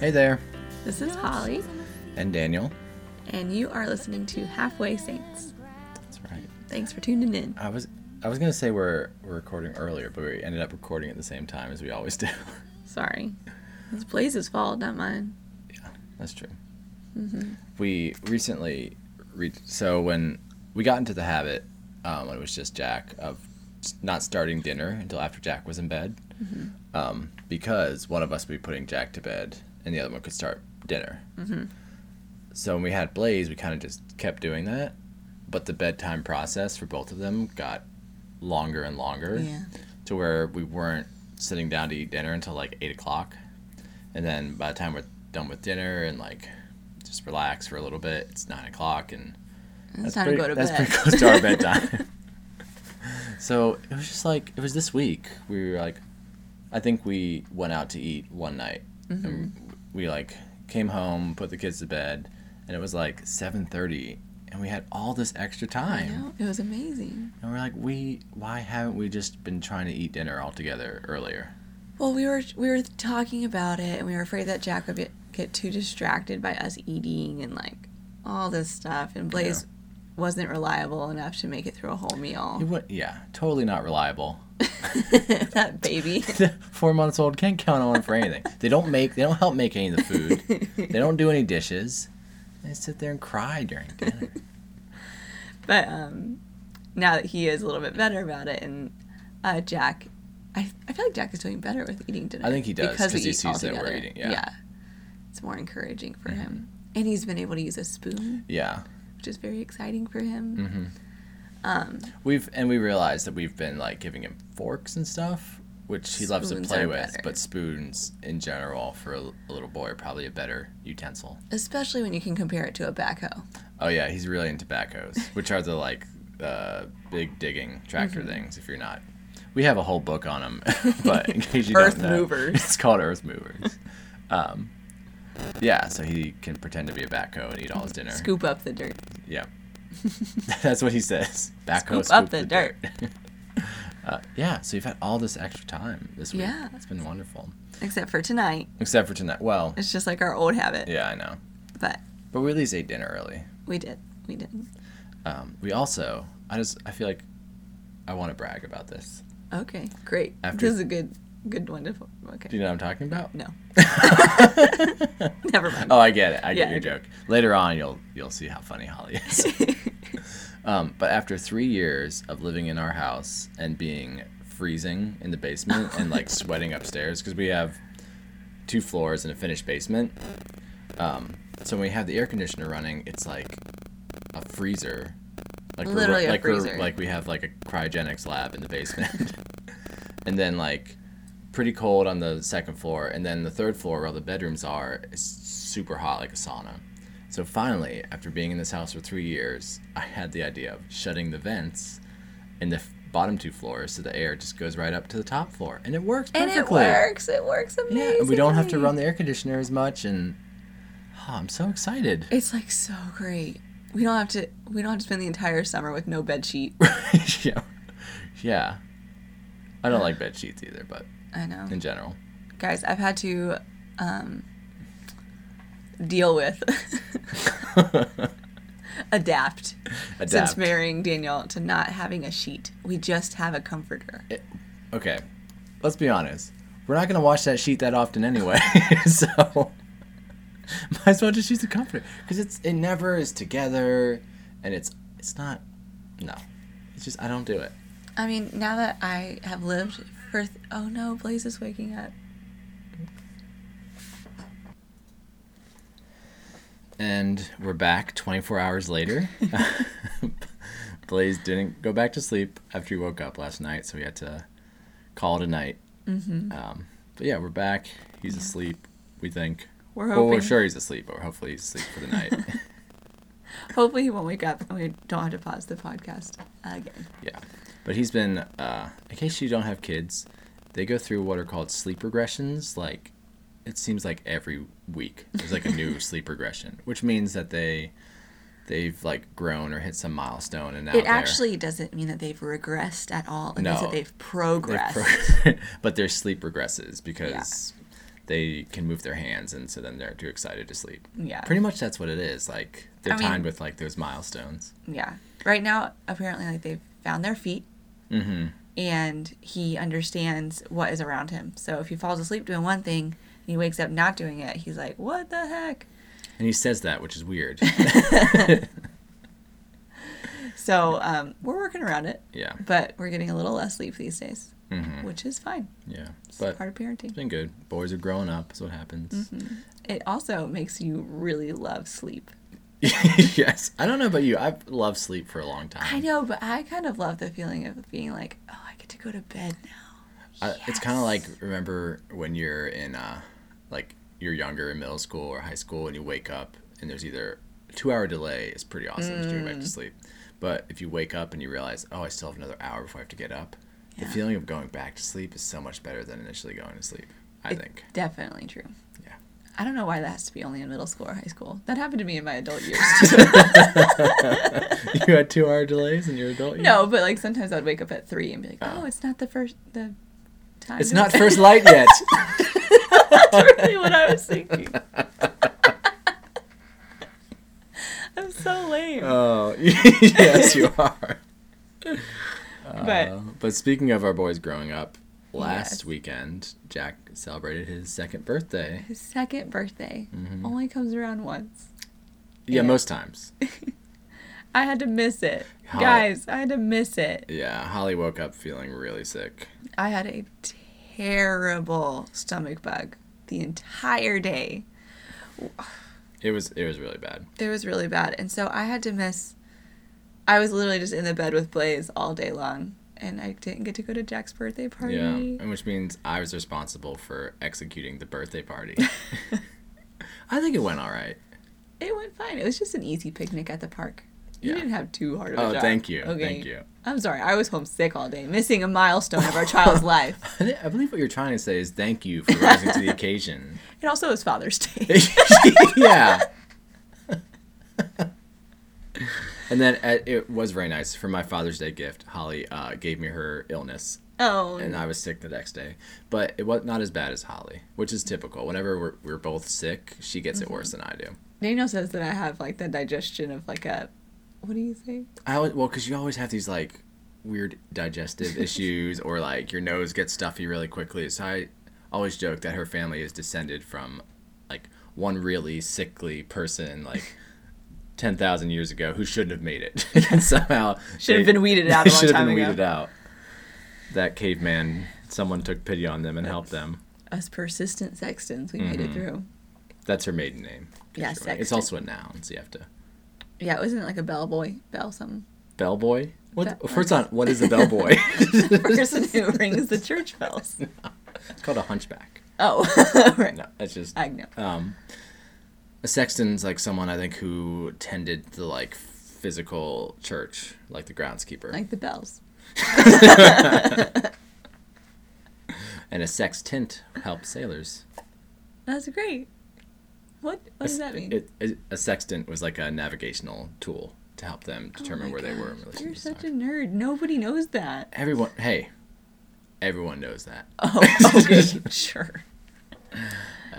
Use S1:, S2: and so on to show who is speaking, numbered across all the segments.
S1: Hey there.
S2: This is Holly,
S1: And Daniel.
S2: and you are listening to Halfway Saints.
S1: That's right.
S2: Thanks for tuning in.
S1: I was I was gonna say we're we're recording earlier, but we ended up recording at the same time as we always do.
S2: Sorry. It's Blaze's fault, not mine.
S1: yeah, that's true. We recently re- so when we got into the habit um, when it was just Jack of not starting dinner until after Jack was in bed, um, because one of us would be putting Jack to bed and the other one could start dinner. So when we had Blaze, we kind of just kept doing that, but the bedtime process for both of them got longer and longer.
S2: Yeah.
S1: to where we weren't sitting down to eat dinner until like eight o'clock, and then by the time we're done with dinner and like just relax for a little bit, it's nine o'clock, and
S2: It's time to go to
S1: that's
S2: bed.
S1: pretty close to our bedtime. so it was just like it was this week. We were like, I think we went out to eat one night,
S2: Mm-hmm.
S1: and we like came home, put the kids to bed, and it was like seven thirty, and we had all this extra time.
S2: It was amazing.
S1: And we're like, we why haven't we just been trying to eat dinner all together earlier?
S2: Well, we were we were talking about it, and we were afraid that Jack would get, get too distracted by us eating and like all this stuff, and Blaze wasn't reliable enough to make it through a whole
S1: It
S2: meal.
S1: would, yeah, totally not reliable.
S2: that baby.
S1: Four months old can't count on for anything. They don't make, they don't help make any of the food. They don't do any dishes. They sit there and cry during dinner.
S2: But um, now that he is a little bit better about it, and uh, Jack, I, I feel like Jack is doing better with eating dinner.
S1: I think he does,
S2: because
S1: he sees that we're
S2: together.
S1: eating, yeah. Mm-hmm.
S2: it's more encouraging for him, and he's been able to use a spoon,
S1: Yeah,
S2: which is very exciting for him.
S1: Mm-hmm.
S2: Um,
S1: we've and we realized that we've been like giving him forks and stuff, which he loves to play with.
S2: better.
S1: But spoons in general for a, a little boy are probably a better utensil.
S2: especially when you can compare it to a backhoe.
S1: Oh yeah, he's really into backhoes, which are the like uh, big digging tractor
S2: Mm-hmm.
S1: things. If you're not, we have a whole book on them. but in case you
S2: Earth
S1: don't know,
S2: movers.
S1: it's called Earth Movers. Um, yeah, so he can pretend to be a backhoe and eat all his dinner.
S2: Scoop up the dirt.
S1: Yeah, that's what he says. Backhoe
S2: Scoop up the dirt.
S1: uh, yeah, so you've had all this extra time this week.
S2: Yeah.
S1: it's been wonderful.
S2: Except for tonight,
S1: Except for tonight. Well,
S2: it's just like our old habit.
S1: yeah, I know,
S2: But
S1: but we at least ate dinner early.
S2: we did, we did.
S1: Um, we also, I just, I feel like I want to brag about this.
S2: Okay, great.
S1: After-
S2: this is a good, good one to. Okay.
S1: Do you know what I'm talking about?
S2: No. Never mind.
S1: Oh, I get it. I get
S2: Yeah,
S1: your joke. Later on, you'll you'll see how funny Holly is. um, but after three years of living in our house and being freezing in the basement and like sweating upstairs because we have two floors and a finished basement. Um, so when we have the air conditioner running, it's like a freezer. Like we're-
S2: Literally a
S1: like we're-
S2: freezer.
S1: like we have like a cryogenics lab in the basement, and then like pretty cold on the second floor, and then the third floor where all the bedrooms are is super hot, like a sauna. So finally, after being in this house for three years, I had the idea of shutting the vents in the f- bottom two floors so the air just goes right up to the top floor, and it works
S2: and it works. It works amazing.
S1: Yeah, and we don't have to run the air conditioner as much, and oh, I'm so excited.
S2: It's like so great. We don't have to. We don't have to spend the entire summer with no bed sheet.
S1: yeah, yeah. I don't like bed sheets either, but
S2: I know,
S1: in general,
S2: guys. I've had to um, deal with adapt, since marrying Daniel to not having a sheet. We just have a comforter.
S1: okay, let's be honest. We're not gonna wash that sheet that often anyway, so might as well just use the comforter because it's it never is together, and it's it's not. No, it's just I don't do it.
S2: I mean, now that I have lived for. Th- oh no, Blaze is waking up.
S1: And we're back 24 hours later. Blaze didn't go back to sleep after he woke up last night, so we had to call it a night.
S2: Mm-hmm.
S1: Um, but yeah, we're back. He's asleep, we think.
S2: We're
S1: Well,
S2: hoping.
S1: we're sure he's asleep, but hopefully he's asleep for the night.
S2: Hopefully, he won't wake up and we don't have to pause the podcast again.
S1: yeah. But he's been, uh, in case you don't have kids, they go through what are called sleep regressions. Like, it seems like every week there's like a new sleep regression, which means that they they've like grown or hit some milestone and now
S2: It actually doesn't mean that they've regressed at all. It means
S1: No.
S2: that they've
S1: they've
S2: progressed.
S1: pro- but their sleep regresses because they can move their hands, and so then they're too excited to sleep.
S2: Yeah.
S1: Pretty much that's what it is. Like they're
S2: I mean-
S1: timed with like those milestones.
S2: Yeah. Right now, apparently, like they've found their feet,
S1: Mm-hmm.
S2: and he understands what is around him. So if he falls asleep doing one thing and he wakes up not doing it, he's like, "What the heck?"
S1: And he says that, which is weird.
S2: So um, we're working around it,
S1: yeah.
S2: but we're getting a little less sleep these days,
S1: Mm-hmm.
S2: which is fine.
S1: Yeah.
S2: It's
S1: But
S2: part of parenting.
S1: it's been good. Boys are growing up. Is what happens.
S2: It also makes you really love sleep.
S1: yes. I don't know about you. I've loved sleep for a long time.
S2: I know, but I kind of love the feeling of being like, oh, I get to go to bed now.
S1: Uh, It's kind of like remember when you're in uh, like you're younger in middle school or high school and you wake up and there's either a two hour delay is pretty awesome just to go
S2: Mm.
S1: back to sleep. But if you wake up and you realize, oh, I still have another hour before I have to get up, the feeling of going back to sleep is so much better than initially going to sleep. I
S2: It's
S1: think.
S2: Definitely true. I don't know why that has to be only in middle school or high school. That happened to me in my adult years. too.
S1: you had two hour delays in your adult years?
S2: no, but like sometimes I'd wake up at three and be like,
S1: Oh.
S2: oh, it's not the first the time.
S1: It's not first light yet.
S2: That's really what I was thinking. I'm so lame.
S1: oh, yes, you are.
S2: but
S1: Uh, but speaking of our boys growing up, last
S2: Yes.
S1: weekend Jack celebrated his second birthday.
S2: his second birthday
S1: Mhm.
S2: only comes around once.
S1: Yeah,
S2: Yeah.
S1: most times.
S2: I had to miss it.
S1: How-
S2: Guys, I had to miss it.
S1: Yeah, Holly woke up feeling really sick.
S2: I had a terrible stomach bug the entire day.
S1: It was it was really bad.
S2: It was really bad. And so I had to miss. I was literally just in the bed with Blaze all day long. And I didn't get to go to Jack's birthday party.
S1: Yeah, and which means I was responsible for executing the birthday party. I think it went all right.
S2: It went fine. It was just an easy picnic at the park. You
S1: Yeah.
S2: didn't have too hard of a
S1: Oh,
S2: job.
S1: thank you,
S2: Okay.
S1: thank you.
S2: I'm sorry. I was homesick all day, missing a milestone of our child's life.
S1: I I believe what you're trying to say is thank you for rising to the occasion.
S2: It also was Father's Day.
S1: yeah. And then uh, it was very nice for my Father's Day gift. Holly uh, gave me her illness,
S2: oh,
S1: and I was sick the next day. But it was not as bad as Holly, which is typical. Whenever we're, we're both sick, she gets it worse than I do.
S2: Daniel says that I have like the digestion of like a. What do you say?
S1: I always, well, because you always have these like weird digestive issues, or like your nose gets stuffy really quickly. So I always joke that her family is descended from like one really sickly person, like ten thousand years ago, who shouldn't have made it, and somehow
S2: Should have been weeded out a long
S1: should have been
S2: ago.
S1: weeded out. That caveman, someone took pity on them and helped them.
S2: Us persistent sextons, we made it
S1: Mhm.
S2: through.
S1: That's her maiden name.
S2: Yeah,
S1: It's also a noun, so you have to.
S2: Yeah, it wasn't it like a bellboy? Bell something.
S1: Bellboy. What?
S2: Be-
S1: first on, what is a bellboy?
S2: The person who rings the church bells.
S1: it's called a hunchback.
S2: Oh, right.
S1: No, it's just
S2: I know.
S1: um, sexton's like someone I think who tended the like physical church, like the groundskeeper,
S2: Like the bells.
S1: and a sextant helped sailors.
S2: That's great. What What does that mean?
S1: It, it, a sextant was like a navigational tool to help them
S2: Oh
S1: determine
S2: my
S1: where they were in
S2: gosh,
S1: relation
S2: You're
S1: to
S2: such a nerd. Nobody knows that.
S1: Everyone, hey, everyone knows that.
S2: Oh, okay, sure.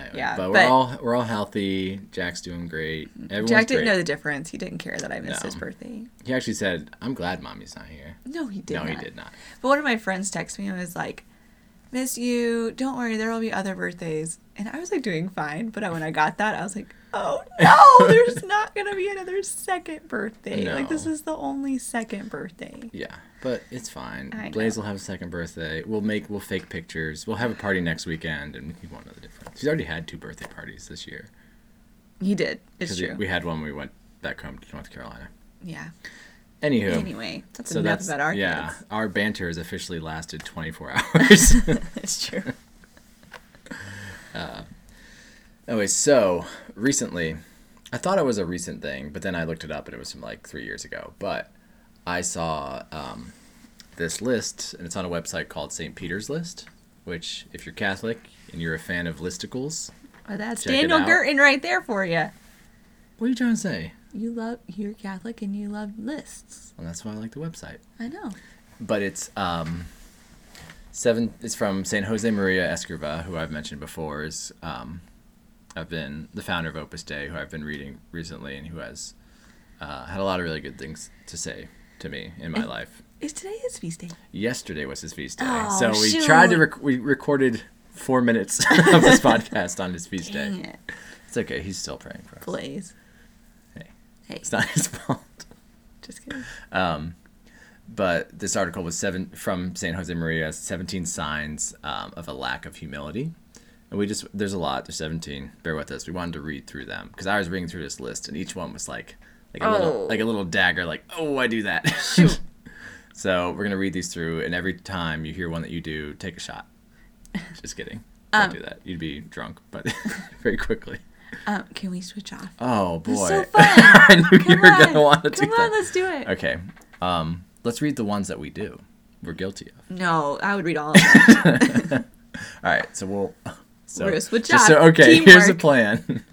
S1: Anyway,
S2: Yeah,
S1: but we're all we're all healthy. Jack's doing great. Everyone's
S2: Jack didn't
S1: great.
S2: know the difference. He didn't care that I missed his birthday.
S1: He actually said, "I'm glad mommy's not here."
S2: No, he did
S1: no,
S2: not.
S1: he did not.
S2: But one of my friends texted me and was like, "Miss you. Don't worry, there will be other birthdays." And I was like doing fine, but when I got that, I was like, "Oh no, there's not gonna be another second birthday. Like this is the only second birthday."
S1: Yeah, but it's fine.
S2: I
S1: Blaze
S2: know.
S1: will have a second birthday. We'll make we'll fake pictures. We'll have a party next weekend, and he won't know the difference. He's already had two birthday parties this year.
S2: He did. It's true.
S1: We, we had one when we went back home to North Carolina.
S2: yeah.
S1: Anywho,
S2: Anyway, that's
S1: so
S2: enough
S1: that's
S2: about our
S1: yeah.
S2: kids.
S1: Our banter has officially lasted 24 hours.
S2: it's true.
S1: Uh, anyway, so recently, I thought it was a recent thing, but then I looked it up and it was from like three years ago. But I saw um, this list, and it's on a website called St. Peter's List. Which, if you're Catholic and you're a fan of listicles,
S2: Well, that's Daniel
S1: out.
S2: Gurton right there for you.
S1: what are you trying to say?
S2: You love you're Catholic and you love lists.
S1: Well, that's why I like the website.
S2: I know.
S1: But it's um, Seven. It's from Saint Jose Maria Escriva, who I've mentioned before. Is um, I've been the founder of Opus Dei, who I've been reading recently, and who has uh, had a lot of really good things to say to me in my life.
S2: Is today his feast day?
S1: Yesterday was his feast day,
S2: Oh,
S1: so we
S2: shoot.
S1: tried to rec- we recorded four minutes of this podcast on his feast
S2: Dang
S1: day.
S2: it.
S1: It's okay. He's still praying for us.
S2: Please.
S1: Hey.
S2: Hey,
S1: It's not his fault.
S2: just kidding.
S1: Um, but this article was seven from Saint Jose Maria, seventeen signs um, of a lack of humility, and we just there's a lot. There's seventeen. Bear with us. We wanted to read through them because I was reading through this list, and each one was like like a
S2: Oh.
S1: little like a little dagger. Like oh, I do that.
S2: Shoot.
S1: so we're gonna read these through, and every time you hear one that you do, take a shot. Just kidding. Don't
S2: Um,
S1: do that. You'd be drunk, but very quickly.
S2: Um, can we switch off?
S1: Oh boy.
S2: This is so fun.
S1: I knew you were
S2: on.
S1: gonna want to do
S2: Come
S1: that.
S2: on, let's do it.
S1: Okay. Um, let's read the ones that we do. We're guilty of.
S2: No, I would read all of them.
S1: All right. So we'll. So,
S2: We're gonna switch
S1: off. so, okay. Here's the
S2: Teamwork.
S1: plan.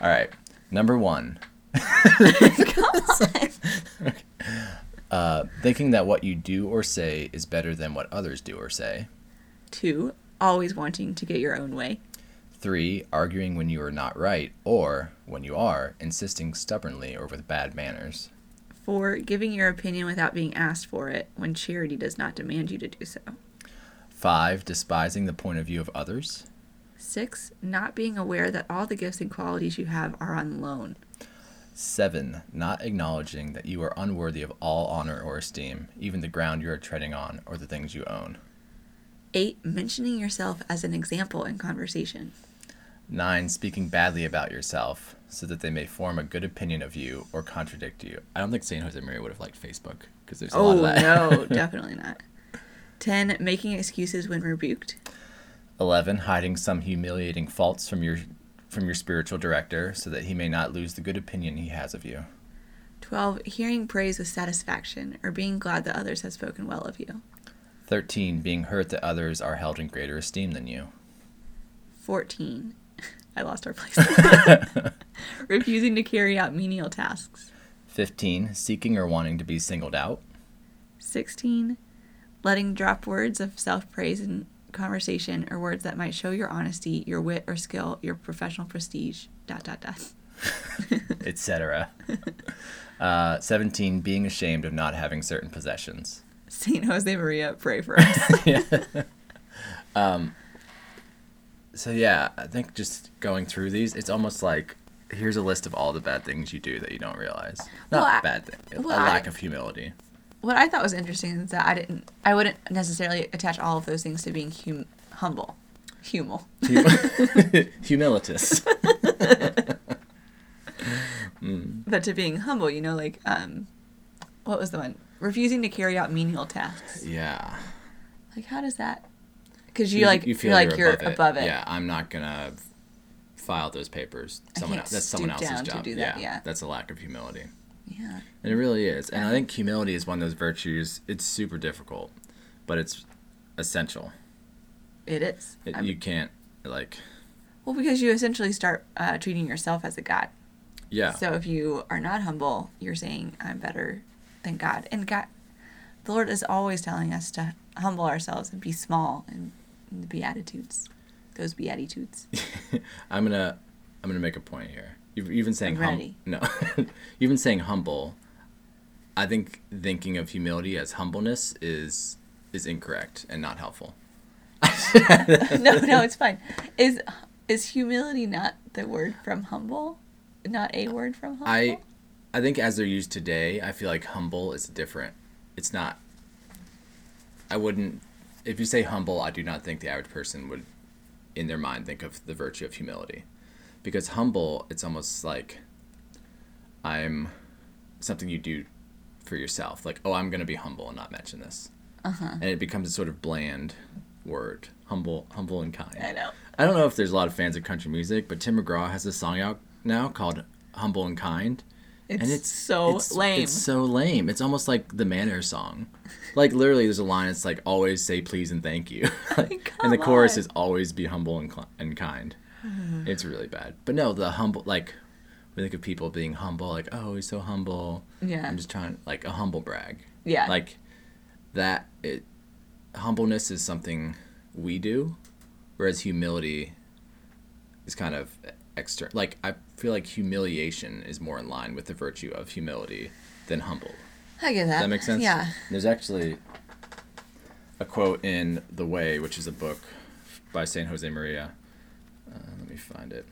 S1: All right. Number one. Uh, thinking that what you do or say is better than what others do or say.
S2: Two, always wanting to get your own way.
S1: Three, arguing when you are not right, or when you are, insisting stubbornly or with bad manners.
S2: Four, giving your opinion without being asked for it when charity does not demand you to do so.
S1: Five, despising the point of view of others.
S2: Six, not being aware that all the gifts and qualities you have are on loan.
S1: Seven, not acknowledging that you are unworthy of all honor or esteem, even the ground you are treading on or the things you own.
S2: Eight, mentioning yourself as an example in conversation.
S1: Nine, speaking badly about yourself so that they may form a good opinion of you or contradict you. I don't think St. Jose Maria would have liked Facebook because there's a lot
S2: Oh,
S1: of that.
S2: no, definitely not. Ten, making excuses when rebuked.
S1: 11, hiding some humiliating faults from your from your spiritual director so that he may not lose the good opinion he has of you.
S2: 12. Hearing praise with satisfaction or being glad that others have spoken well of you.
S1: 13, being hurt that others are held in greater esteem than you.
S2: 14. I lost our place. Refusing to carry out menial tasks.
S1: 15, seeking or wanting to be singled out.
S2: 16. Letting drop words of self praise in conversation or words that might show your honesty, your wit or skill, your professional prestige. Dot, dot, dot.
S1: etc. Uh, 17, being ashamed of not having certain possessions.
S2: St. Jose Maria, pray for us.
S1: yeah. um, so, yeah, I think just going through these, it's almost like here's a list of all the bad things you do that you don't realize. Not
S2: Well, I-
S1: bad thing,
S2: well,
S1: a
S2: I-
S1: lack of humility.
S2: What I thought was interesting is that I didn't, I wouldn't necessarily attach all of those things to being hum- humble. Humble.
S1: Hum- Humilitus.
S2: But to being humble, you know, like, um, what was the one? Refusing to carry out menial tasks.
S1: Yeah.
S2: Like, how does that? Because you, like,
S1: you
S2: feel like you're above it.
S1: Yeah, I'm not gonna file those papers. Someone else, that's someone else's job.
S2: do that, yeah.
S1: that's a lack of humility.
S2: Yeah.
S1: And it really is. And I think humility is one of those virtues. It's super difficult, but it's essential.
S2: It is.
S1: It, you can't like
S2: well, because you essentially start uh, treating yourself as a god.
S1: yeah.
S2: So if you are not humble, you're saying, I'm better than God. And God, the Lord is always telling us to humble ourselves and be small and, and the Beatitudes. Those Beatitudes.
S1: I'm gonna I'm gonna make a point here. You've, you've been saying
S2: I'm
S1: hum-
S2: ready.
S1: no, you've been saying humble. I think thinking of humility as humbleness is is incorrect and not helpful.
S2: no, no, it's fine. Is is humility not the word from humble? Not a word from humble?
S1: I I think as they're used today, I feel like humble is different. It's not. I wouldn't. If you say humble, I do not think the average person would, in their mind, think of the virtue of humility, because humble, it's almost like. I'm, something you do, for yourself. Like, oh, I'm gonna be humble and not mention this,
S2: Uh-huh.
S1: and it becomes a sort of bland word. Humble, humble and kind.
S2: I know.
S1: I don't know if there's a lot of fans of country music, but Tim McGraw has a song out now called "Humble and Kind."
S2: It's,
S1: and it's
S2: so
S1: it's-
S2: lame.
S1: It's so lame. It's almost like the Manor song. Like literally, there's a line. It's like always say please and thank you, Like, and the chorus
S2: on.
S1: is always be humble and, cl- and kind. Mm-hmm. it's really bad. But no, the humble like we think of people being humble, like oh he's so humble.
S2: Yeah.
S1: I'm just trying like a humble brag.
S2: Yeah.
S1: Like that. It humbleness is something we do, whereas humility is kind of external. Like I feel like humiliation is more in line with the virtue of humility than humble.
S2: I get that.
S1: Does that make sense?
S2: Yeah.
S1: There's actually a quote in The Way, which is a book by Saint Jose Maria. Uh, let me find it.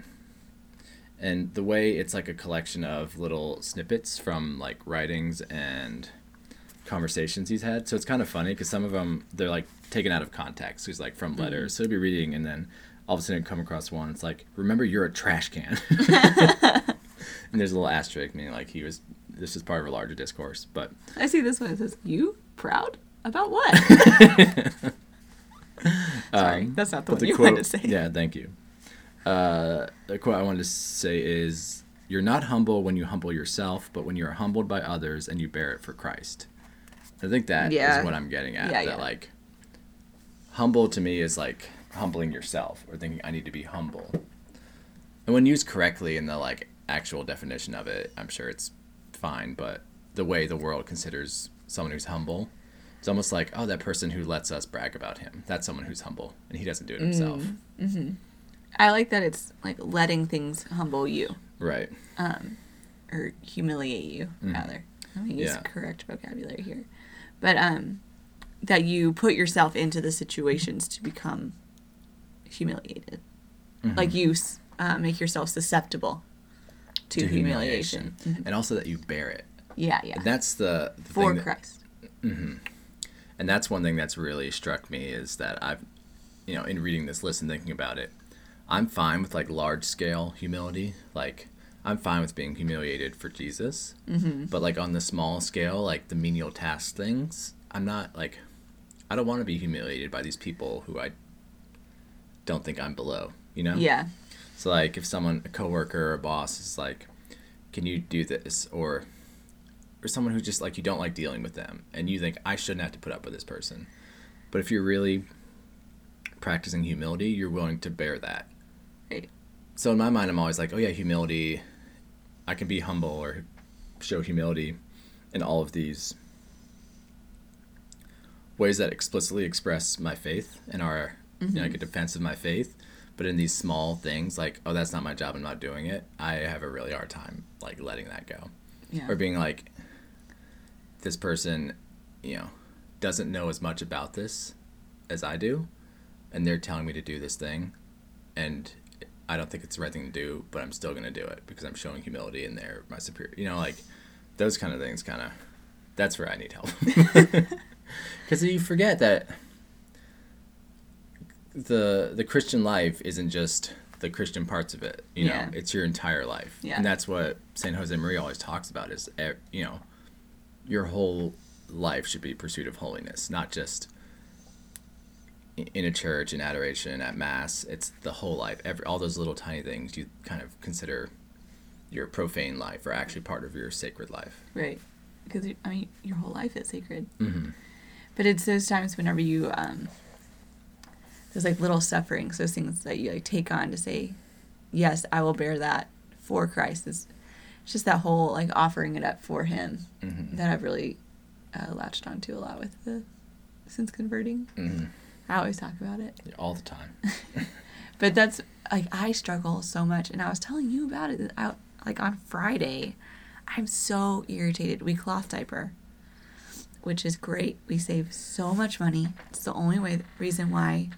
S1: And The Way, it's like a collection of little snippets from like writings and conversations he's had. So it's kind of funny because some of them they're like taken out of context. He's like from letters. So he'll be reading and then all of a sudden come across one. It's like, remember you're a trash can. and there's a little asterisk meaning like he was. This is part of a larger discourse, but
S2: I see this one. It says, "You proud about what?" Sorry,
S1: Um,
S2: that's not the one you
S1: quote,
S2: wanted to say.
S1: Yeah, thank you. Uh, the quote I wanted to say is You're not humble when you humble yourself, but when you are humbled by others and you bear it for Christ. I think that is
S2: Yeah.
S1: what I'm getting at.
S2: Yeah,
S1: that,
S2: yeah.
S1: like, humble to me is like humbling yourself or thinking, I need to be humble. And when used correctly in the, like, actual definition of it, I'm sure it's fine, but the way the world considers someone who's humble, it's almost like, oh, that person who lets us brag about him. That's someone who's humble, and he doesn't do it himself.
S2: Mm. I like that it's like letting things humble you
S1: Right.
S2: or humiliate you rather. I mean, use
S1: Mm-hmm. Yeah.
S2: correct vocabulary here, but um, that you put yourself into the situations to become humiliated,
S1: Mm-hmm.
S2: like you uh, make yourself susceptible to,
S1: To
S2: humiliation.
S1: And also that you bear it.
S2: Yeah, yeah.
S1: And that's the, the
S2: For
S1: that-
S2: Christ.
S1: and that's one thing that's really struck me is that I've, you know, in reading this list and thinking about it, I'm fine with like large scale humility. Like, I'm fine with being humiliated for Jesus. Mm-hmm. But like on the small scale, like the menial task things, I'm not like, I don't want to be humiliated by these people who I don't think I'm below, you know?
S2: Yeah.
S1: So like if someone a coworker or a boss is like, "Can you do this?" or or someone who just like you don't like dealing with them and you think I shouldn't have to put up with this person. But if you're really practicing humility, you're willing to bear that.
S2: Right.
S1: So in my mind I'm always like, "Oh yeah, humility. I can be humble or show humility in all of these ways that explicitly express my faith and are you know, mm-hmm. like a defense of my faith. But in these small things, like, oh, that's not my job, I'm not doing it, I have a really hard time like letting that go.
S2: Yeah.
S1: Or being like, this person, you know, doesn't know as much about this as I do, and they're telling me to do this thing, and I don't think it's the right thing to do, but I'm still gonna do it because I'm showing humility and they're my superior. You know, like those kind of things. Kind of, that's where I need help. Because you forget that the the Christian life isn't just the Christian parts of it. You
S2: Yeah.
S1: know, it's your entire life,
S2: Yeah.
S1: and that's what Saint Jose Maria always talks about. Is eh, you know, your whole life should be pursuit of holiness, not just in a church in adoration at mass. It's the whole life. Every all those little tiny things you kind of consider your profane life are actually part of your sacred life.
S2: Right. Because, I mean, your whole life is sacred.
S1: Mm-hmm.
S2: But it's those times whenever you, um, those like little sufferings, those things that you like take on to say, yes, I will bear that for Christ. It's just that whole like offering it up for Him
S1: Mm-hmm.
S2: that I've really uh, latched onto a lot with the since converting.
S1: Mm-hmm.
S2: I always talk about it.
S1: All the time.
S2: But that's like I struggle so much, and I was telling you about it. I, like on Friday, I'm so irritated. We cloth diaper, which is great. We save so much money. It's the only way reason why,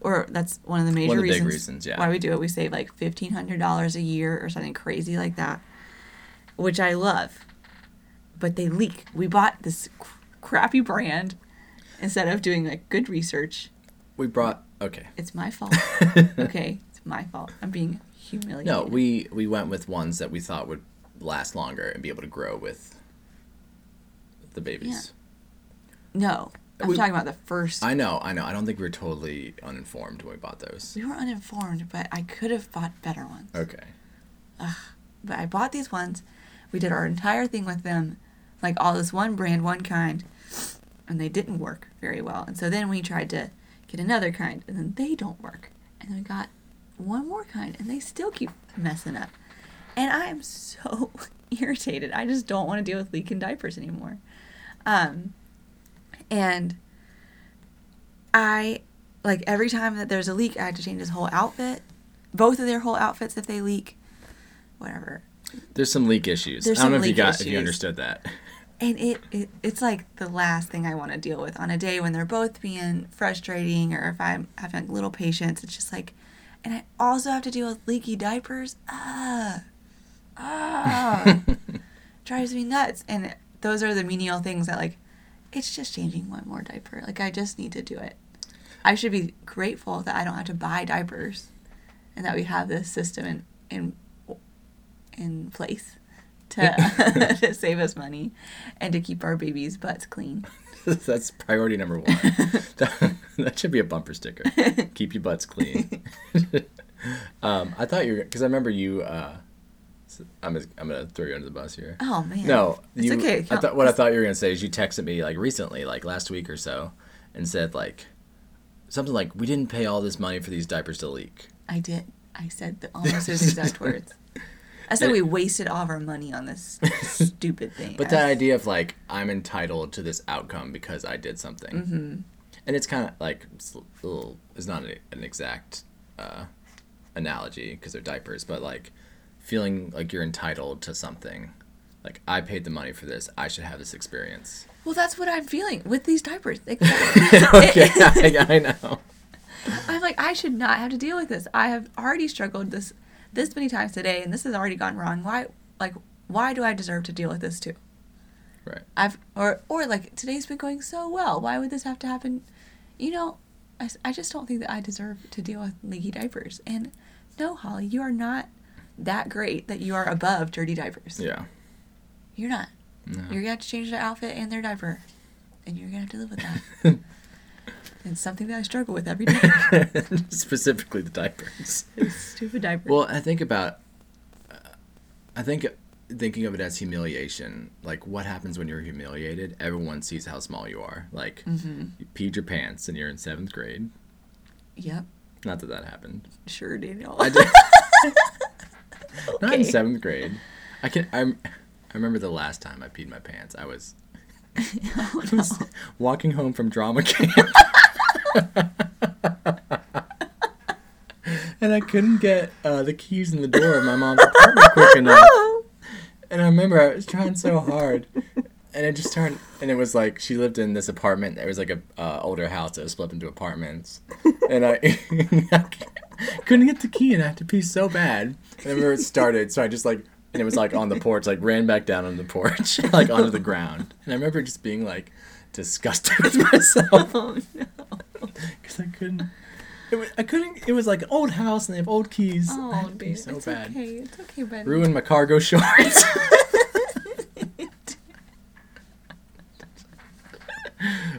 S2: or that's one of the major
S1: One of the
S2: reasons,
S1: reasons, yeah.
S2: why we do it. We save like fifteen hundred dollars a year or something crazy like that, which I love. But they leak. We bought this crappy brand instead of doing like good research.
S1: We brought okay.
S2: It's my fault. okay, it's my fault. I'm being humiliated.
S1: No, we we went with ones that we thought would last longer and be able to grow with the babies.
S2: No, I'm
S1: We-
S2: talking about the first.
S1: I know, I know. I don't think we were totally uninformed when we bought those.
S2: we were uninformed, but I could have bought better ones.
S1: Okay. Ugh.
S2: But I bought these ones. We did our entire thing with them, like all this one brand, one kind, and they didn't work very well. And so then we tried to get another kind, and then they don't work. And then we got one more kind, and they still keep messing up. And I am so irritated. I just don't want to deal with leaking diapers anymore. Um, and I like every time that there's a leak, I have to change his whole outfit, both of their whole outfits if they leak, whatever.
S1: There's some leak issues.
S2: There's
S1: I don't know if you got if you understood that.
S2: And it, it it's like the last thing I want to deal with on a day when they're both being frustrating or if I'm having little patience. It's just like, and I also have to deal with leaky diapers. Ah, ah, drives me nuts. And those are the menial things that like, it's just changing one more diaper. Like I just need to do it. I should be grateful that I don't have to buy diapers, and that we have this system in in in place to to save us money and to keep our babies' butts clean.
S1: That's priority number one. that, that should be a bumper sticker. Keep your butts clean. um, I thought you were because I remember you. Uh, I'm I'm gonna throw you under the bus here.
S2: Oh man.
S1: No,
S2: it's
S1: you,
S2: okay.
S1: I thought what I thought you were gonna say is you texted me like recently, like last week or so, and said like something like we didn't pay all this money for these diapers to leak.
S2: I did. I said the, almost those exact words. I said we wasted all of our money on this stupid thing.
S1: But that idea of like I'm entitled to this outcome because I did something,
S2: Mm-hmm.
S1: and it's kind of like it's, little, it's not a, an exact uh, analogy because they're diapers, but like feeling like you're entitled to something. Like I paid the money for this, I should have this experience.
S2: well, that's what I'm feeling with these diapers.
S1: Okay, I, I know.
S2: I'm like, I should not have to deal with this. I have already struggled this this many times today, and this has already gone wrong. Why, like, why do I deserve to deal with this too?
S1: Right.
S2: I've or or like today's been going so well. Why would this have to happen? You know, I, I just don't think that I deserve to deal with leaky diapers. And no, Holly, you are not that great that you are above dirty diapers.
S1: Yeah.
S2: You're not.
S1: No.
S2: You're gonna have to change their outfit and their diaper, and you're gonna have to live with that. it's something that I struggle with every day.
S1: Specifically the diapers.
S2: Stupid diapers.
S1: Well, I think about, uh, I think thinking of it as humiliation. Like, what happens when you're humiliated? Everyone sees how small you are. Like,
S2: Mm-hmm.
S1: you peed your pants and you're in seventh grade.
S2: yep,
S1: Not that that happened.
S2: sure, Daniel.
S1: I did. Not in seventh grade. I can. I'm. I remember the last time I peed my pants. I was,
S2: oh,
S1: I was walking home from drama camp. and I couldn't get uh, the keys in the door of my mom's apartment quick enough. And I remember I was trying so hard, and it just turned. And it was like she lived in this apartment. There was like a uh, older house that was split into apartments, and I, couldn't get the key, and I had to pee so bad. And I remember it started, so I just like, and it was like on the porch, like ran back down on the porch, like onto the ground. And I remember just being like disgusted with myself
S2: Oh no.
S1: because I couldn't. It was, I couldn't. It was like an old house, and they have old keys.
S2: Oh,
S1: to so
S2: it's
S1: bad.
S2: okay. It's okay, Ben.
S1: Ruined my cargo shorts.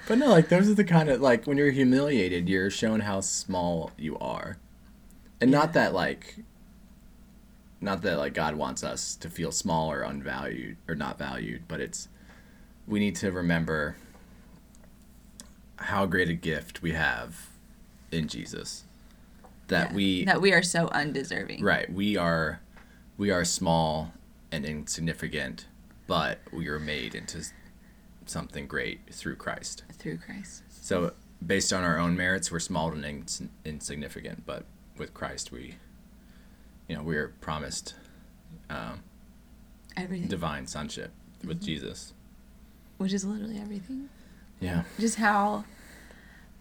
S1: But no, like those are the kind of like when you're humiliated, you're shown how small you are, and not that like, not that like God wants us to feel small or unvalued or not valued, but it's we need to remember how great a gift we have in Jesus. That
S2: Yeah,
S1: we
S2: that we are so undeserving.
S1: right we are we are small and insignificant, but we are made into something great through Christ.
S2: Through Christ.
S1: So, based on our own merits, we're small and ins- insignificant, but with Christ, we, you know, we are promised um,
S2: Everything.
S1: divine sonship with Jesus.
S2: which is literally everything.
S1: Yeah.
S2: Just how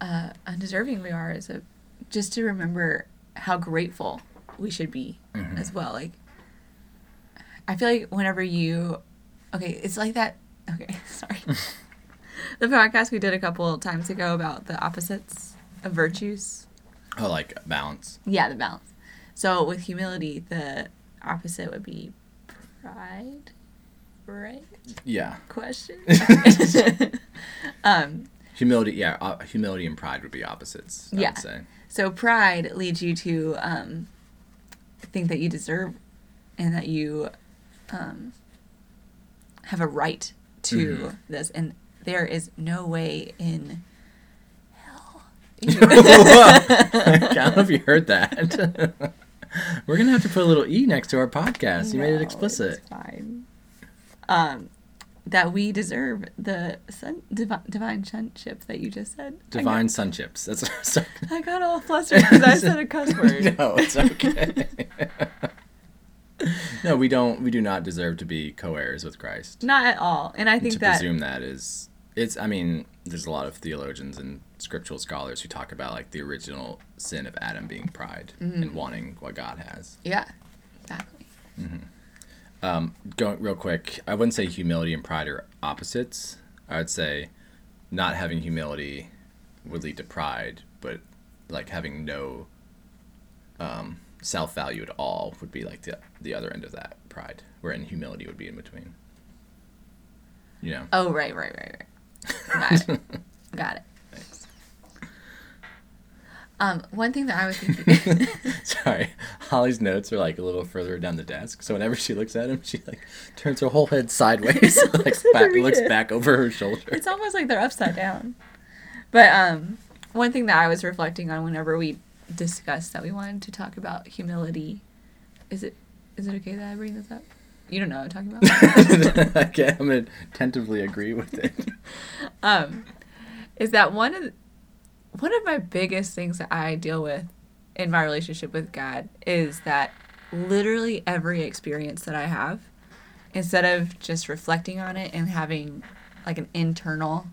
S2: uh, undeserving we are as a just to remember how grateful we should be
S1: Mhm.
S2: as well. Like I feel like whenever you okay, it's like that okay, sorry. the podcast we did a couple of times ago about the opposites of virtues.
S1: Oh, like balance.
S2: Yeah, the balance. So with humility, the opposite would be pride, right?
S1: Yeah.
S2: Question. um,
S1: Humility. Yeah. Uh, humility and pride would be opposites. I
S2: Yeah.
S1: would say.
S2: so pride leads you to um, think that you deserve and that you um, have a right to
S1: Mhm.
S2: this, and there is no way in hell.
S1: I don't know if you heard that. We're gonna have to put a little e next to our podcast. You made it explicit.
S2: Fine. Um, that we deserve the divi- divine sonship that you just said.
S1: Divine
S2: got-
S1: sun chips. That's what I'm saying.
S2: I got all flustered because I said a cuss word.
S1: no, it's okay. no, we don't. We do not deserve to be co-heirs with Christ.
S2: Not at all. And I think
S1: to
S2: that
S1: presume that is it's. I mean, there's a lot of theologians and scriptural scholars who talk about like the original sin of Adam being pride
S2: Mm-hmm.
S1: and wanting what God has.
S2: yeah, exactly.
S1: Um, going real quick, I wouldn't say humility and pride are opposites. I would say not having humility would lead to pride, but like having no um, self value at all would be like the the other end of that pride, wherein humility would be in between. You know.
S2: Oh right, right, right, right. Got it. Got it. Um, one thing that I was thinking.
S1: Sorry, Holly's notes are like a little further down the desk, so whenever she looks at him, she like turns her whole head sideways, like back, looks
S2: reader.
S1: back over her shoulder.
S2: it's almost like they're upside down. But um, one thing that I was reflecting on whenever we discussed that we wanted to talk about humility, is it is it okay that I bring this up? You don't know what I'm talking about.
S1: okay, I'm gonna tentatively agree with it.
S2: um, is that one of the- one of my biggest things that I deal with in my relationship with God is that literally every experience that I have, instead of just reflecting on it and having like an internal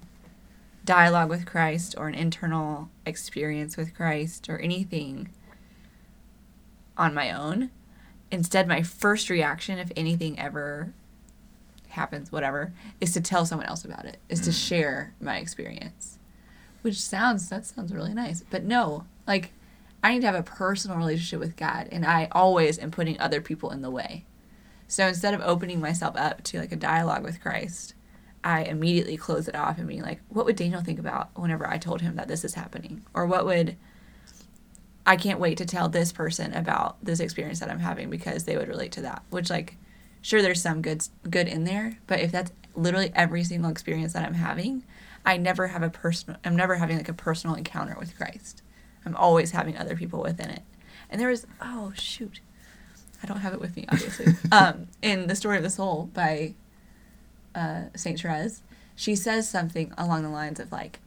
S2: dialogue with Christ or an internal experience with Christ or anything on my own, instead my first reaction if anything ever happens whatever is to tell someone else about it is to mm. share my experience which sounds that sounds really nice but no like i need to have a personal relationship with god and i always am putting other people in the way. So instead of opening myself up to like a dialogue with christ i immediately close it off and being like what would daniel think about whenever i told him that this is happening? Or what would i can't wait to tell this person about this experience that i'm having because they would relate to that which like sure there's some good good in there but if that's literally every single experience that i'm having i never have a personal i'm never having like a personal encounter with christ. I'm always having other people within it. And there was oh shoot. I don't have it with me obviously. Um in the story of the soul by uh saint therese she says something along the lines of like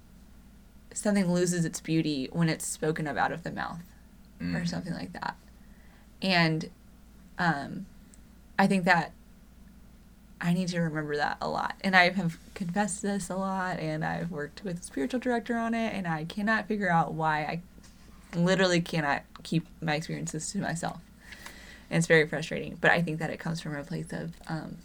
S2: something loses its beauty when it's spoken of out of the mouth or something like that. And um I think that I need to remember that a lot. And I have confessed this a lot, and I've worked with a spiritual director on it, and I cannot figure out why I literally cannot keep my experiences to myself. And it's very frustrating. But I think that it comes from a place of um,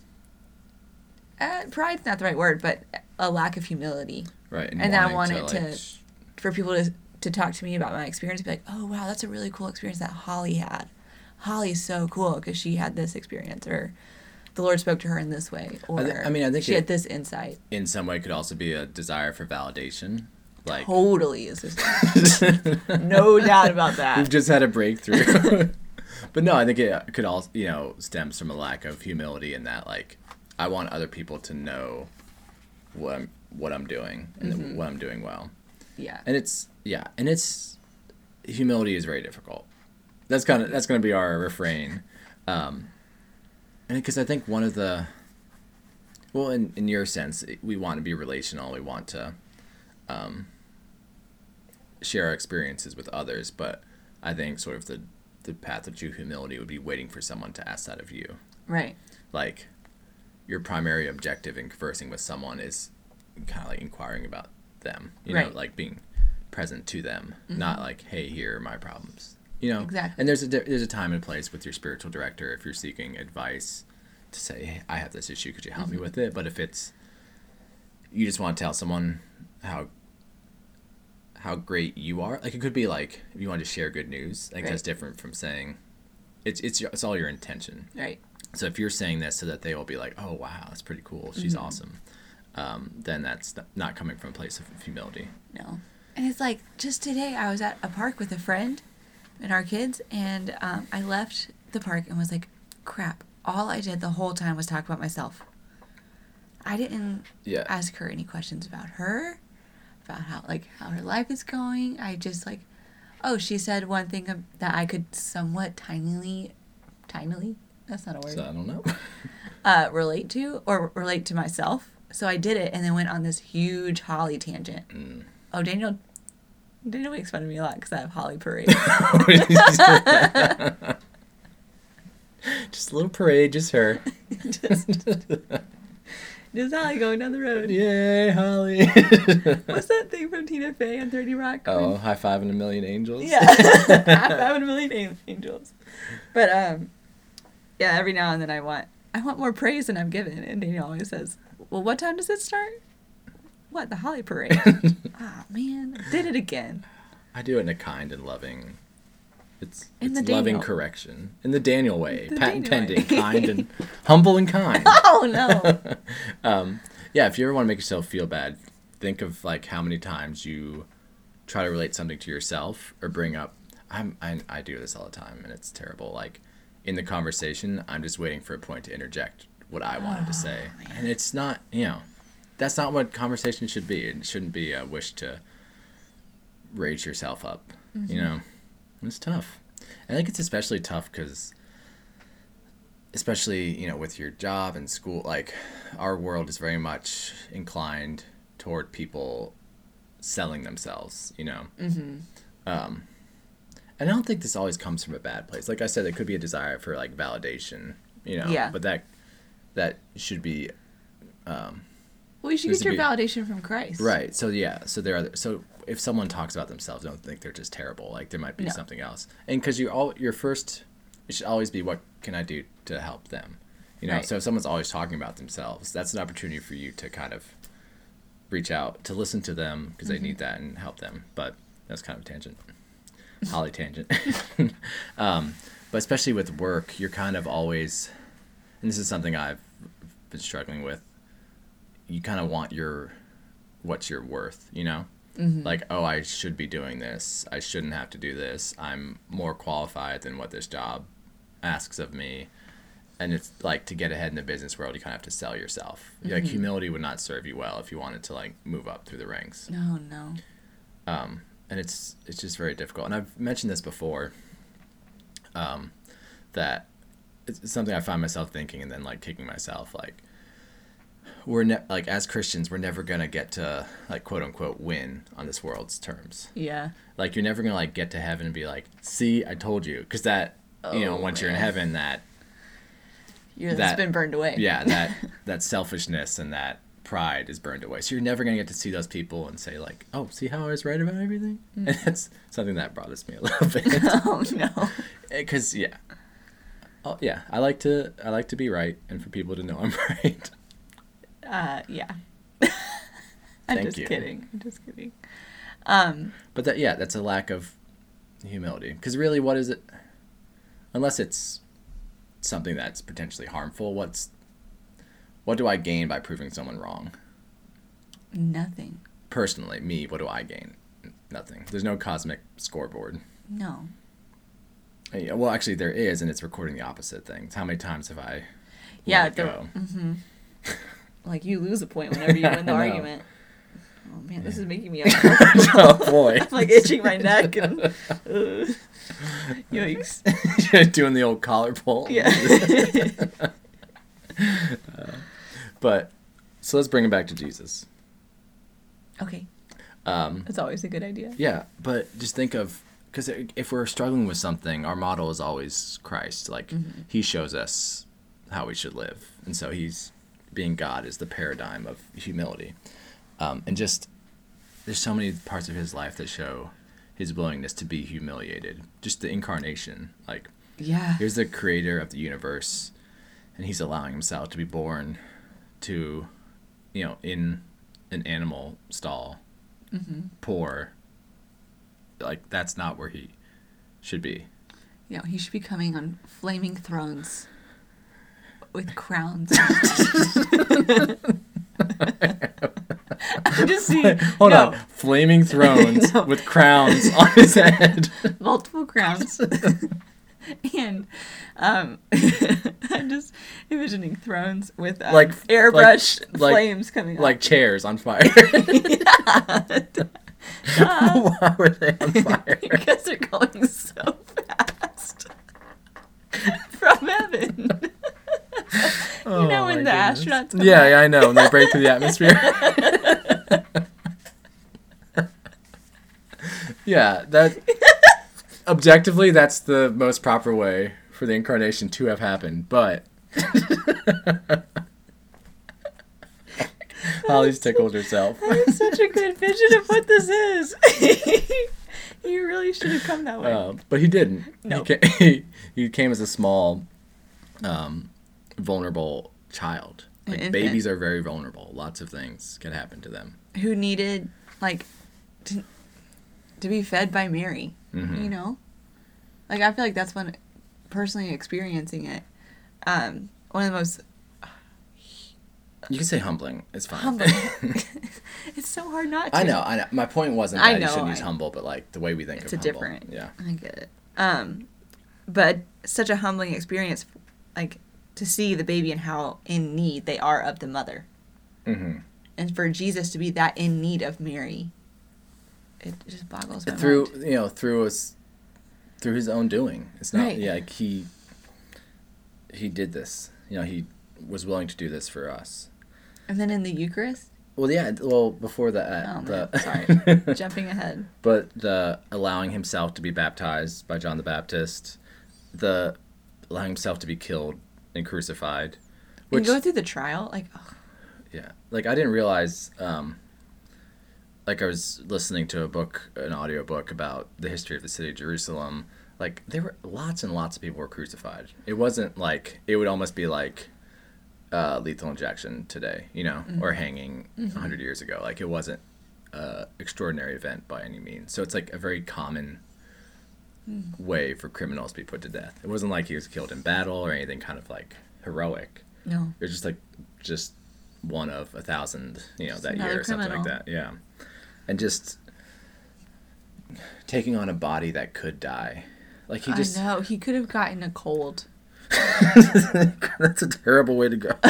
S2: uh, pride's not the right word, but a lack of humility
S1: Right,
S2: And I
S1: wanting
S2: want it to-
S1: like,
S2: for people to to talk to me about my experience be like oh wow that's a really cool experience that holly had holly's so cool because she had this experience or the lord spoke to her in this way or
S1: thi- I mean, I think
S2: she
S1: it-
S2: had this insight
S1: in some way could also be a desire for validation. Like
S2: totally is this no doubt about that.
S1: we've just had a breakthrough. but no, I think it could also, you know, stems from a lack of humility in that like I want other people to know what I'm what I'm doing and
S2: Mm-hmm.
S1: what I'm doing well.
S2: yeah
S1: And it's yeah, and it's humility is very difficult. That's kind of that's going to be our refrain. Um and because I think one of the well in in your sense, we want to be relational, we want to um share our experiences with others, but I think sort of the the path of true humility would be waiting for someone to ask that of you.
S2: right
S1: Like your primary objective in conversing with someone is kind of like inquiring about them, you know,
S2: Right. Mm-hmm.
S1: like being present to them, not like, hey, here are my problems, you know.
S2: Exactly.
S1: And there's a there's a time and place with your spiritual director if you're seeking advice to say, hey, I have this issue, could you help
S2: Mm-hmm.
S1: me with it? But if it's you just want to tell someone how how great you are, like it could be like if you want to share good news, like that's different from saying it's it's your- it's all your intention.
S2: right
S1: So if you're saying this so that they will be like, "Oh wow, that's pretty cool. She's
S2: Mm-hmm.
S1: awesome," um, then that's not coming from a place of humility.
S2: No. And it's like just today I was at a park with a friend and our kids, and um, I left the park and was like, crap, all I did the whole time was talk about myself. I didn't
S1: Yeah.
S2: ask her any questions about her, about how like how her life is going. I just like, oh, she said one thing that I could somewhat tinily, tinily. That's not a word.
S1: So I don't know.
S2: uh, relate to or relate to myself. So I did it and then went on this huge Holly tangent. Oh, Daniel. Daniel makes fun of me a lot because I have Holly parade.
S1: just a little parade, just her.
S2: just, just Holly going down the road.
S1: Yay, Holly.
S2: What's that thing from Tina Fey on 30 Rock?
S1: oh, high five and a million angels.
S2: Yeah. Half having a million angels. But um yeah, every now and then I want I want more praise than I'm given. And Daniel always says, Well what time does it start? What, the Holly Parade? Ah man, did it again.
S1: I do it in a kind and loving. It's,
S2: In
S1: it's loving
S2: Daniel.
S1: correction in the Daniel way,
S2: The
S1: patent
S2: Daniel way.
S1: pending, kind and humble and kind.
S2: Oh no.
S1: um, yeah, if you ever want to make yourself feel bad, think of like how many times you try to relate something to yourself or bring up. I'm I, I do this all the time and it's terrible. Like in the conversation, I'm just waiting for a point to interject what I wanted to say, and it's not you know that's not what conversation should be. It shouldn't be a wish to raise yourself up. You know, it's tough. I think it's especially tough because especially you know with your job and school like our world is very much inclined toward people selling themselves you know mm-hmm. um, and i don't think this always comes from a bad place like i said it could be a desire for like validation you know
S2: Yeah.
S1: but that that should be
S2: Well you should get your validation from Christ.
S1: Right. So yeah. So there are. So if someone talks about themselves, don't think they're just terrible. Like there might be
S2: No.
S1: something else. And because you all your first, it should always be what can I do to help them. You know.
S2: Right.
S1: So if someone's always talking about themselves, that's an opportunity for you to kind of reach out to listen to them because they need that and help them. But that's kind of a tangent. Holly tangent. um, but especially with work, you're kind of always, and this is something I've been struggling with. You kind of want your, what's your worth, you know? Like, oh, I should be doing this. I shouldn't have to do this. I'm more qualified than what this job asks of me. And it's like to get ahead in the business world, you kind of have to sell yourself. Like humility would not serve you well if you wanted to like move up through the ranks
S2: No, no.
S1: um, and it's it's just very difficult. And I've mentioned this before, um, that it's it's something I find myself thinking, and then like kicking myself, like we're ne- like as Christians, we're never gonna get to like quote unquote win on this world's terms.
S2: Yeah.
S1: Like you're never gonna like get to heaven and be like, see, I told you, because that you know
S2: Oh,
S1: once you're in heaven, that
S2: You're,
S1: That-
S2: that's been burned away.
S1: yeah that that selfishness and that pride is burned away. So you're never gonna get to see those people and say like, oh, see how I was right about everything. Mm. And that's something that bothers me a little bit.
S2: oh no.
S1: Eh, because yeah oh yeah i like to i like to be right and for people to know i'm right
S2: Uh yeah. I'm
S1: Thank
S2: just
S1: you.
S2: kidding. I'm just kidding. Um
S1: but that yeah that's a lack of humility because really what is it unless it's something that's potentially harmful what's what do i gain by proving someone wrong
S2: nothing.
S1: personally me what do i gain nothing there's no cosmic scoreboard
S2: No.
S1: Uh, yeah, well actually there is and it's recording the opposite things how many times have i
S2: Yeah, there-
S1: go?
S2: Like you lose a point whenever you win the argument. Oh man, this is making me uncomfortable.
S1: oh boy
S2: I'm like itching my neck and uh, yikes.
S1: doing the old collar pull
S2: Yeah.
S1: But so let's bring it back to Jesus.
S2: okay.
S1: Um,
S2: That's always a good idea.
S1: yeah, but just think of because if we're struggling with something, our model is always Christ. Like He shows us how we should live, and so He's being God is the paradigm of humility, um, and just there's so many parts of His life that show His willingness to be humiliated. Just the incarnation, like
S2: Yeah.
S1: here's the creator of the universe and he's allowing himself to be born to you know in an animal stall. Poor. Like that's not where he should be.
S2: You know, he should be coming on flaming thrones with crowns. I just see
S1: hold
S2: no,
S1: on flaming thrones
S2: No.
S1: with crowns on his head
S2: multiple crowns. and um, I'm just envisioning thrones with um,
S1: Like-
S2: airbrush
S1: like- like-
S2: flames coming
S1: like chairs on fire why were they on fire
S2: because they're going so fast from heaven.
S1: Oh,
S2: you know when the
S1: goodness.
S2: astronauts come
S1: Yeah, yeah, I know. And they break through the atmosphere. yeah, that objectively, that's the most proper way for the incarnation to have happened. But Holly's tickled herself.
S2: That's such a good vision of what this is. you really should have come that way.
S1: Um, but he didn't.
S2: No.
S1: He, ca- he, he came as a small, um, vulnerable child. Like babies are very vulnerable. Lots of things can happen to them.
S2: Who needed like to, to be fed by Mary?
S1: Mhm.
S2: You know, like I feel like that's when personally experiencing it. Um, one of the most
S1: You can say humbling. It's fine.
S2: humbling. it's so hard not to.
S1: I know. I know. My point wasn't
S2: I
S1: that you
S2: know,
S1: shouldn't use humble, but like the way we think
S2: It's
S1: of
S2: a
S1: humble.
S2: different.
S1: Yeah.
S2: I get it. Um, but such a humbling experience, like to see the baby and how in need they are of the mother,
S1: Mm-hmm.
S2: and for Jesus to be that in need of Mary, it just boggles my
S1: Through
S2: mind.
S1: you know through us, through his own doing. It's not.
S2: Right.
S1: Yeah. Like he. He did this. You know. He was willing to do this for us.
S2: And then in the Eucharist,
S1: Well, yeah. Well, before that,
S2: Oh,
S1: the
S2: sorry. jumping ahead.
S1: but the allowing himself to be baptized by John the Baptist, the allowing himself to be killed and crucified,
S2: Which, and go through the trial, like oh,
S1: yeah, like I didn't realize. Um, like I was listening to a book, an audio book about the history of the city of Jerusalem. Like there were lots and lots of people were crucified. It wasn't like it would almost be like uh, lethal injection today, you know, or hanging a hundred years ago. Like it wasn't a extraordinary event by any means. So it's like a very common Mm-hmm. way for criminals to be put to death. It wasn't like he was killed in battle or anything kind of like heroic.
S2: no,
S1: It was just like just one of a thousand, you know,
S2: Just
S1: that year or something like that. Yeah. And just taking on a body that could die. Like he just
S2: I know he could have gotten a cold.
S1: That's a terrible way to go.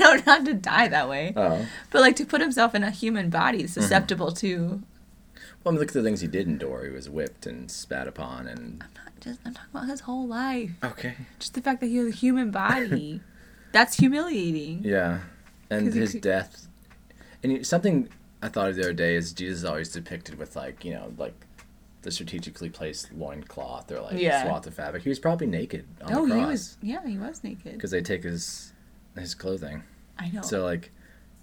S2: no, not to die that way,
S1: Oh.
S2: but like to put himself in a human body mm-hmm. susceptible to.
S1: Well, I mean, look at the things he did endure. He was whipped and spat upon and I'm
S2: Not just I'm talking about his whole life.
S1: Okay.
S2: Just the fact that he has a human body. That's humiliating.
S1: Yeah. and his
S2: could-
S1: death and something I thought of the other day is Jesus is always depicted with like, you know, like the strategically placed loincloth or like
S2: Yeah.
S1: swath of fabric. He was probably naked on
S2: No,
S1: the cross.
S2: he was. Yeah, he was naked.
S1: because they take his his clothing.
S2: I know.
S1: So like,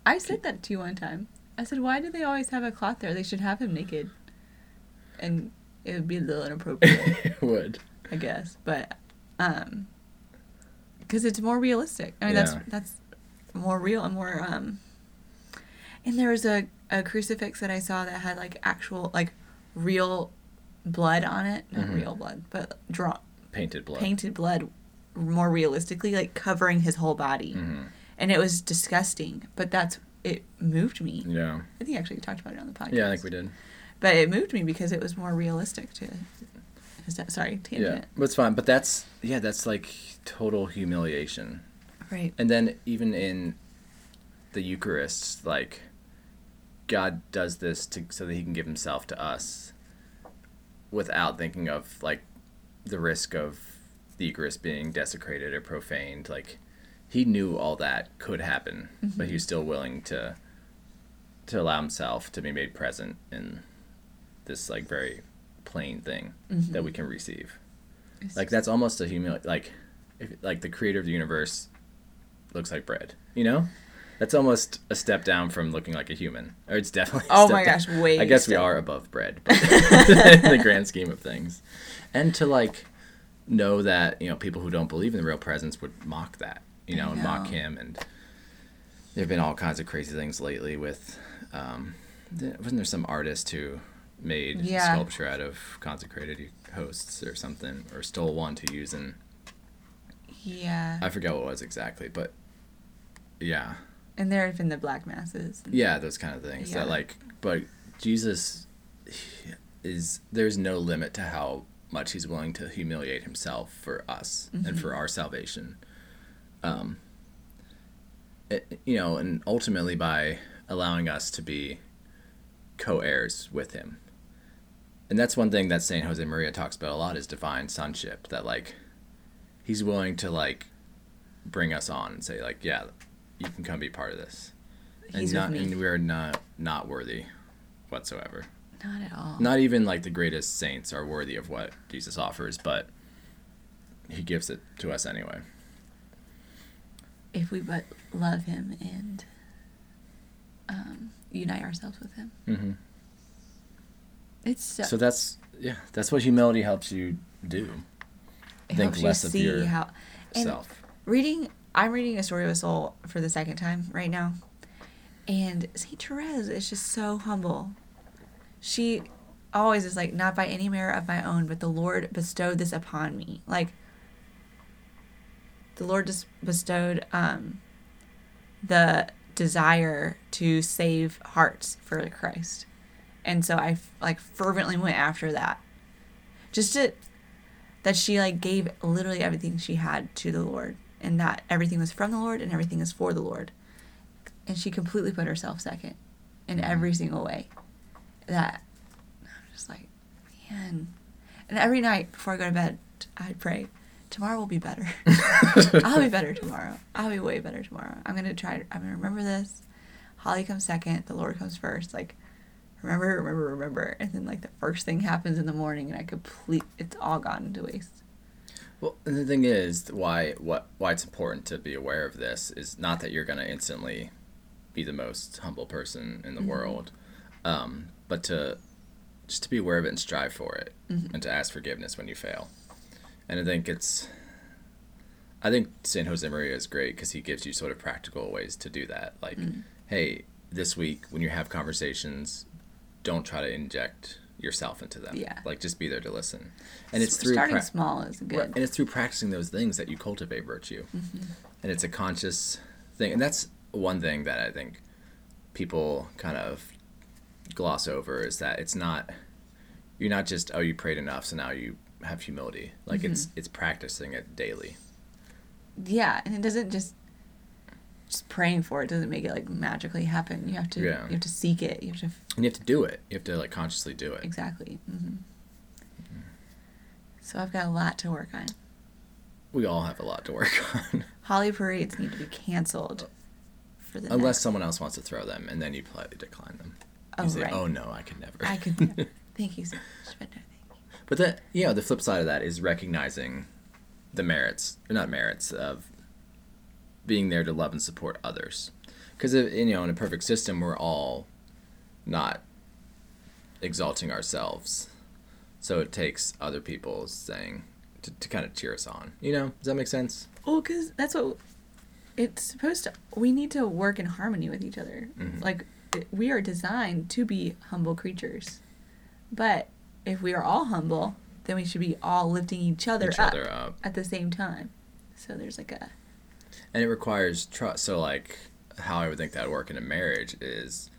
S2: I said that to you one time. I said, "Why do they always have a cloth there? They should have him naked." And it would be a little inappropriate,
S1: it would.
S2: I guess, but um, because it's more realistic. I mean,
S1: Yeah.
S2: that's that's more real and more um. And there was a a crucifix that I saw that had like actual like real blood on it, not
S1: Mhm.
S2: real blood, but draw
S1: Painted blood.
S2: painted blood more realistically, like covering his whole body.
S1: hmm
S2: And it was disgusting, but that's it moved me.
S1: Yeah.
S2: I think actually we talked about it on the podcast.
S1: Yeah, I think we did.
S2: But it moved me because it was more realistic to. Is that sorry tangent.
S1: Yeah, but it's fine. But that's yeah, that's like total humiliation.
S2: Right.
S1: And then even in the Eucharist, like God does this to so that He can give Himself to us, without thinking of like the risk of the Eucharist being desecrated or profaned. Like He knew all that could happen, but He was still willing to to allow Himself to be made present in this like very plain thing that we mm-hmm. can receive.
S2: It's
S1: Like that's almost a humili like if like the creator of the universe looks like bread. You know? That's almost a step down from looking like a human. Or it's definitely a
S2: Oh my
S1: down.
S2: gosh, way
S1: I guess we are above bread, but in the grand scheme of things. And to like know that, you know, people who don't believe in the real presence would mock that, you know,
S2: I
S1: and mock him and there've been all kinds of crazy things lately with um wasn't there some artist who made
S2: Yeah.
S1: sculpture out of consecrated hosts or something or stole one to use in
S2: yeah.
S1: I forget what it was exactly, but yeah,
S2: and there have been the black masses.
S1: yeah, those kind of things.
S2: Yeah.
S1: That like, but Jesus is there's no limit to how much he's willing to humiliate himself for us and for our salvation. Um, it, you know, and ultimately by allowing us to be co-heirs with him. And that's one thing that Saint Jose Maria talks about a lot is divine sonship. That like, he's willing to like bring us on and say like, yeah, you can come be part of this.
S2: He's
S1: and not
S2: with me.
S1: and we are not not worthy whatsoever.
S2: Not at all.
S1: Not even like the greatest saints are worthy of what Jesus offers, but he gives it to us anyway.
S2: If we but love him and um, unite ourselves with him.
S1: hmm
S2: It's so,
S1: So that's yeah, that's what humility helps you do. think less
S2: you
S1: of
S2: see
S1: your
S2: how
S1: Self.
S2: reading I'm reading a story of a soul for the second time right now. And Saint Therese is just so humble. She always is like, not by any merit of my own, but the Lord bestowed this upon me. Like the Lord just bestowed um the desire to save hearts for Christ. And so I like fervently went after that. Just to that she like gave literally everything she had to the Lord and that everything was from the Lord and everything is for the Lord. And she completely put herself second in every single way. That I'm just like, man. And every night before I go to bed, I'd pray, tomorrow will be better. I'll be better tomorrow. I'll be way better tomorrow. I'm gonna try. I'm gonna remember this. Holly comes second. The Lord comes first. Like, remember, remember, remember. And then like the first thing happens in the morning, and I complete. It's all gone to waste.
S1: Well, and the thing is, why what why it's important to be aware of this is not that you're gonna instantly be the most humble person in the
S2: Mhm.
S1: world, um, but to just to be aware of it and strive for it,
S2: Mhm.
S1: and to ask forgiveness when you fail. And I think it's, I think Saint Jose Maria is great because he gives you sort of practical ways to do that. Like,
S2: Mm.
S1: hey, this week when you have conversations, don't try to inject yourself into them.
S2: Yeah.
S1: Like, just be there to listen. And it's
S2: S-
S1: through
S2: starting
S1: pra-
S2: small is
S1: Right,
S2: good.
S1: And it's through practicing those things that you cultivate virtue.
S2: Mm-hmm.
S1: And it's a conscious thing. And that's one thing that I think people kind of gloss over is that it's not you're not just oh you prayed enough so now you have humility. Like it's
S2: Mm-hmm.
S1: it's practicing it daily.
S2: Yeah, and it doesn't just just praying for it doesn't make it like magically happen. You have to
S1: Yeah.
S2: you have to seek it. You have to
S1: And you have to do it. You have to like consciously do it.
S2: exactly. Mm-hmm. So I've got a lot to work on.
S1: We all have a lot to work on.
S2: Holly parades need to be canceled for the
S1: Unless
S2: next-
S1: someone else wants to throw them and then you politely decline them. You
S2: Oh,
S1: say,
S2: right.
S1: Oh no, I could never.
S2: I could. never. Thank you so much, but.
S1: The you know the flip side of that is recognizing the merits, or not merits of being there to love and support others. Because you know in a perfect system we're all not exalting ourselves, so it takes other people saying to, to kind of cheer us on. You know, does that make sense?
S2: Well, because that's what it's supposed to. We need to work in harmony with each other.
S1: Mhm.
S2: Like we are designed to be humble creatures, but if we are all humble, then we should be all lifting each other,
S1: Each
S2: up,
S1: other up.
S2: at the same time. So there's like a
S1: and it requires trust. So like how I would think that would work in a marriage is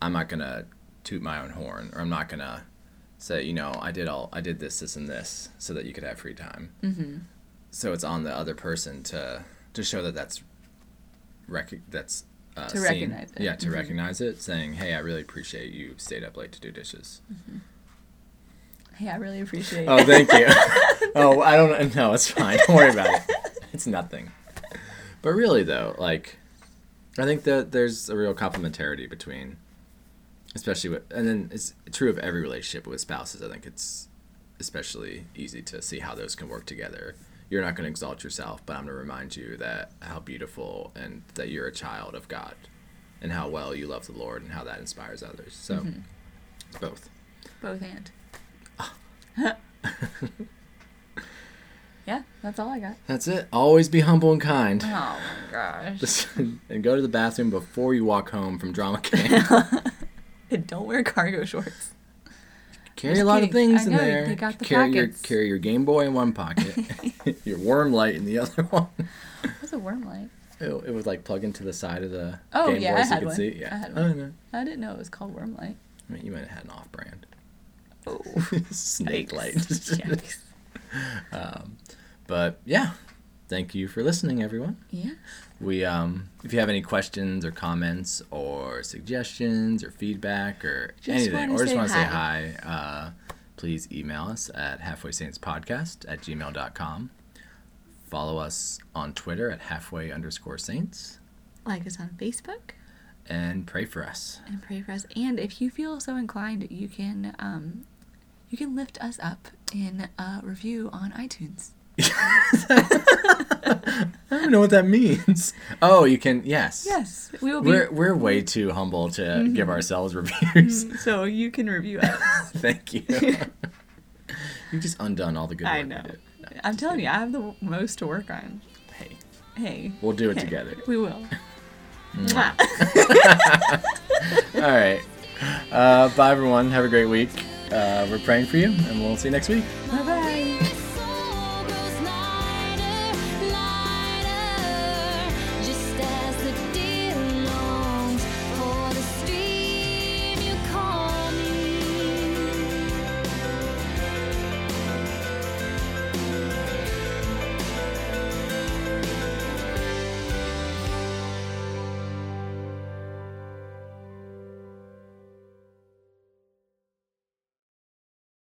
S1: I'm not gonna toot my own horn, or I'm not gonna say you know I did all I did this this and this so that you could have free time.
S2: mm-hmm.
S1: So it's on the other person to to show that that's rec- that's uh,
S2: To
S1: seen.
S2: recognize it.
S1: Yeah, to
S2: Mhm.
S1: recognize it, saying hey I really appreciate you stayed up late to do dishes.
S2: Hey, I really appreciate. It.
S1: Oh, thank you. oh, I don't know. It's fine. Don't worry about it. It's nothing. But really, though, like, I think that there's a real complementarity between, especially with, and then it's true of every relationship with spouses. I think it's especially easy to see how those can work together. You're not going to exalt yourself, but I'm going to remind you that how beautiful and that you're a child of God, and how well you love the Lord, and how that inspires others. So,
S2: Mhm.
S1: both.
S2: Both and. yeah, that's all I got.
S1: That's it. Always be humble and kind.
S2: Oh my gosh.
S1: and go to the bathroom before you walk home from drama camp.
S2: And Don't wear cargo shorts.
S1: Carry
S2: Just
S1: a lot
S2: kidding.
S1: of things
S2: I
S1: in
S2: know,
S1: there.
S2: they got the
S1: carry your carry your Game Boy in one pocket, your worm light in the other one.
S2: What's a worm light?
S1: It, it would like plug into the side of the
S2: Oh,
S1: Game
S2: yeah,
S1: Boy
S2: I
S1: so you could
S2: one.
S1: see. Yeah,
S2: I had oh,
S1: I don't know.
S2: I didn't know it was called worm light.
S1: I mean, you might have had an off-brand
S2: Oh.
S1: snake light. Um, but yeah, thank you for listening, everyone.
S2: Yeah.
S1: We um, if you have any questions or comments or suggestions or feedback or
S2: Just
S1: anything, or just want to say
S2: hi.
S1: hi, uh, please email us at halfway saints podcast at gmail.com. Follow us on Twitter at halfway underscore saints.
S2: Like us on Facebook
S1: and pray for us.
S2: and pray for us. And if you feel so inclined, you can um, you can lift us up in a review on iTunes.
S1: I don't know what that means. Oh, you can. Yes.
S2: Yes, we will be. Mm-hmm.
S1: We're we're way too humble to give ourselves reviews.
S2: so you can review us.
S1: Thank you. You've just undone all the good work.
S2: I know.
S1: No,
S2: I'm telling you, I have the most to work on.
S1: Hey,
S2: Hey,
S1: we'll do it
S2: hey,
S1: together.
S2: We will.
S1: All right. Uh, bye, everyone. Have a great week. Uh, we're praying for you, and we'll see you next week.
S2: bye bye.